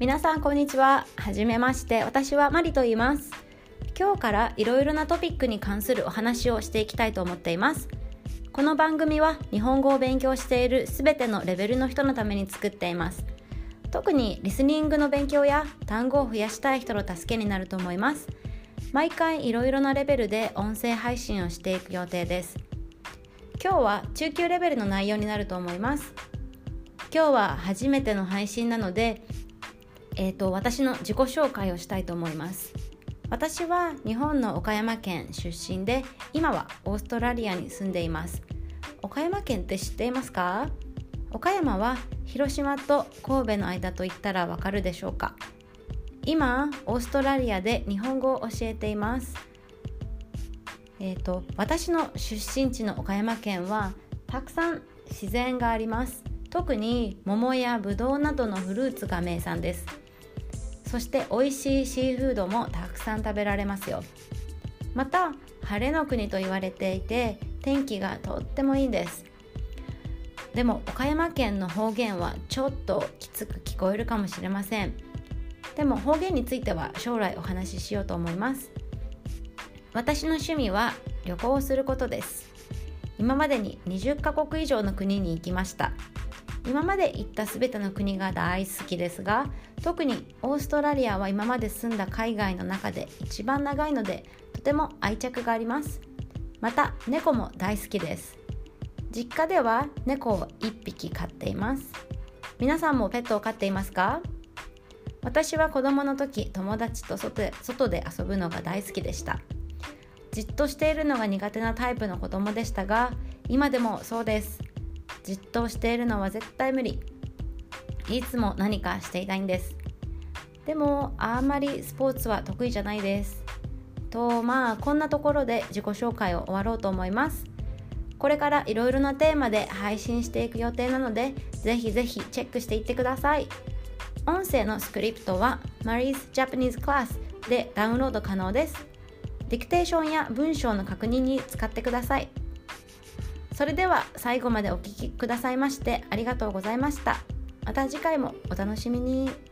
皆さんこんにちは。はじめまして。私はマリと言います。今日からいろいろなトピックに関するお話をしていきたいと思っています。この番組は日本語を勉強しているすべてのレベルの人のために作っています。特にリスニングの勉強や単語を増やしたい人の助けになると思います。毎回いろいろなレベルで音声配信をしていく予定です。今日は中級レベルの内容になると思います。今日は初めての配信なので、えーと、私の自己紹介をしたいと思います。私は日本の岡山県出身で今はオーストラリアに住んでいます。岡山県って知っていますか？岡山は広島と神戸の間と言ったらわかるでしょうか？今オーストラリアで日本語を教えています。えーと、私の出身地の岡山県はたくさん自然があります。特に桃やぶどうなどのフルーツが名産です。そして美味しいシーフードもたくさん食べられますよ。また晴れの国と言われていて天気がとってもいいんです。でも岡山県の方言はちょっときつく聞こえるかもしれません。でも方言については将来お話ししようと思います。私の趣味は旅行をすることです。今までに20カ国以上の国に行きました。今まで行った全ての国が大好きですが特にオーストラリアは今まで住んだ海外の中で一番長いのでとても愛着があります。また猫も大好きです。実家では猫を1匹飼っています。皆さんもペットを飼っていますか？私は子供の時友達と外で遊ぶのが大好きでした。じっとしているのが苦手なタイプの子供でしたが今でもそうです。じっとしているのは絶対無理。いつも何かしていたいんです。でもあんまりスポーツは得意じゃないです。とまあこんなところで自己紹介を終わろうと思います。これからいろいろなテーマで配信していく予定なのでぜひぜひチェックしていってください。音声のスクリプトは Marie's Japanese Class でダウンロード可能です。ディクテーションや文章の確認に使ってください。それでは最後までお聴きくださいましてありがとうございましたまた次回もお楽しみに。